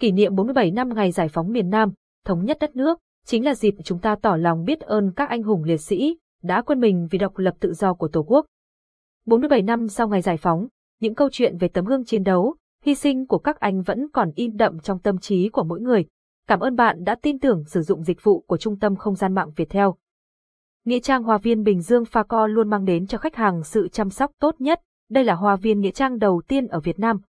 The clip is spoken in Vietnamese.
Kỷ niệm 47 năm ngày giải phóng miền Nam, thống nhất đất nước, chính là dịp chúng ta tỏ lòng biết ơn các anh hùng liệt sĩ đã quên mình vì độc lập tự do của Tổ quốc. 47 năm sau ngày giải phóng, những câu chuyện về tấm gương chiến đấu, hy sinh của các anh vẫn còn in đậm trong tâm trí của mỗi người. Cảm ơn bạn đã tin tưởng sử dụng dịch vụ của Trung tâm Không gian mạng Việt Theo. Nghĩa trang Hoa viên Bình Dương Pha Co luôn mang đến cho khách hàng sự chăm sóc tốt nhất. Đây là hoa viên nghĩa trang đầu tiên ở Việt Nam,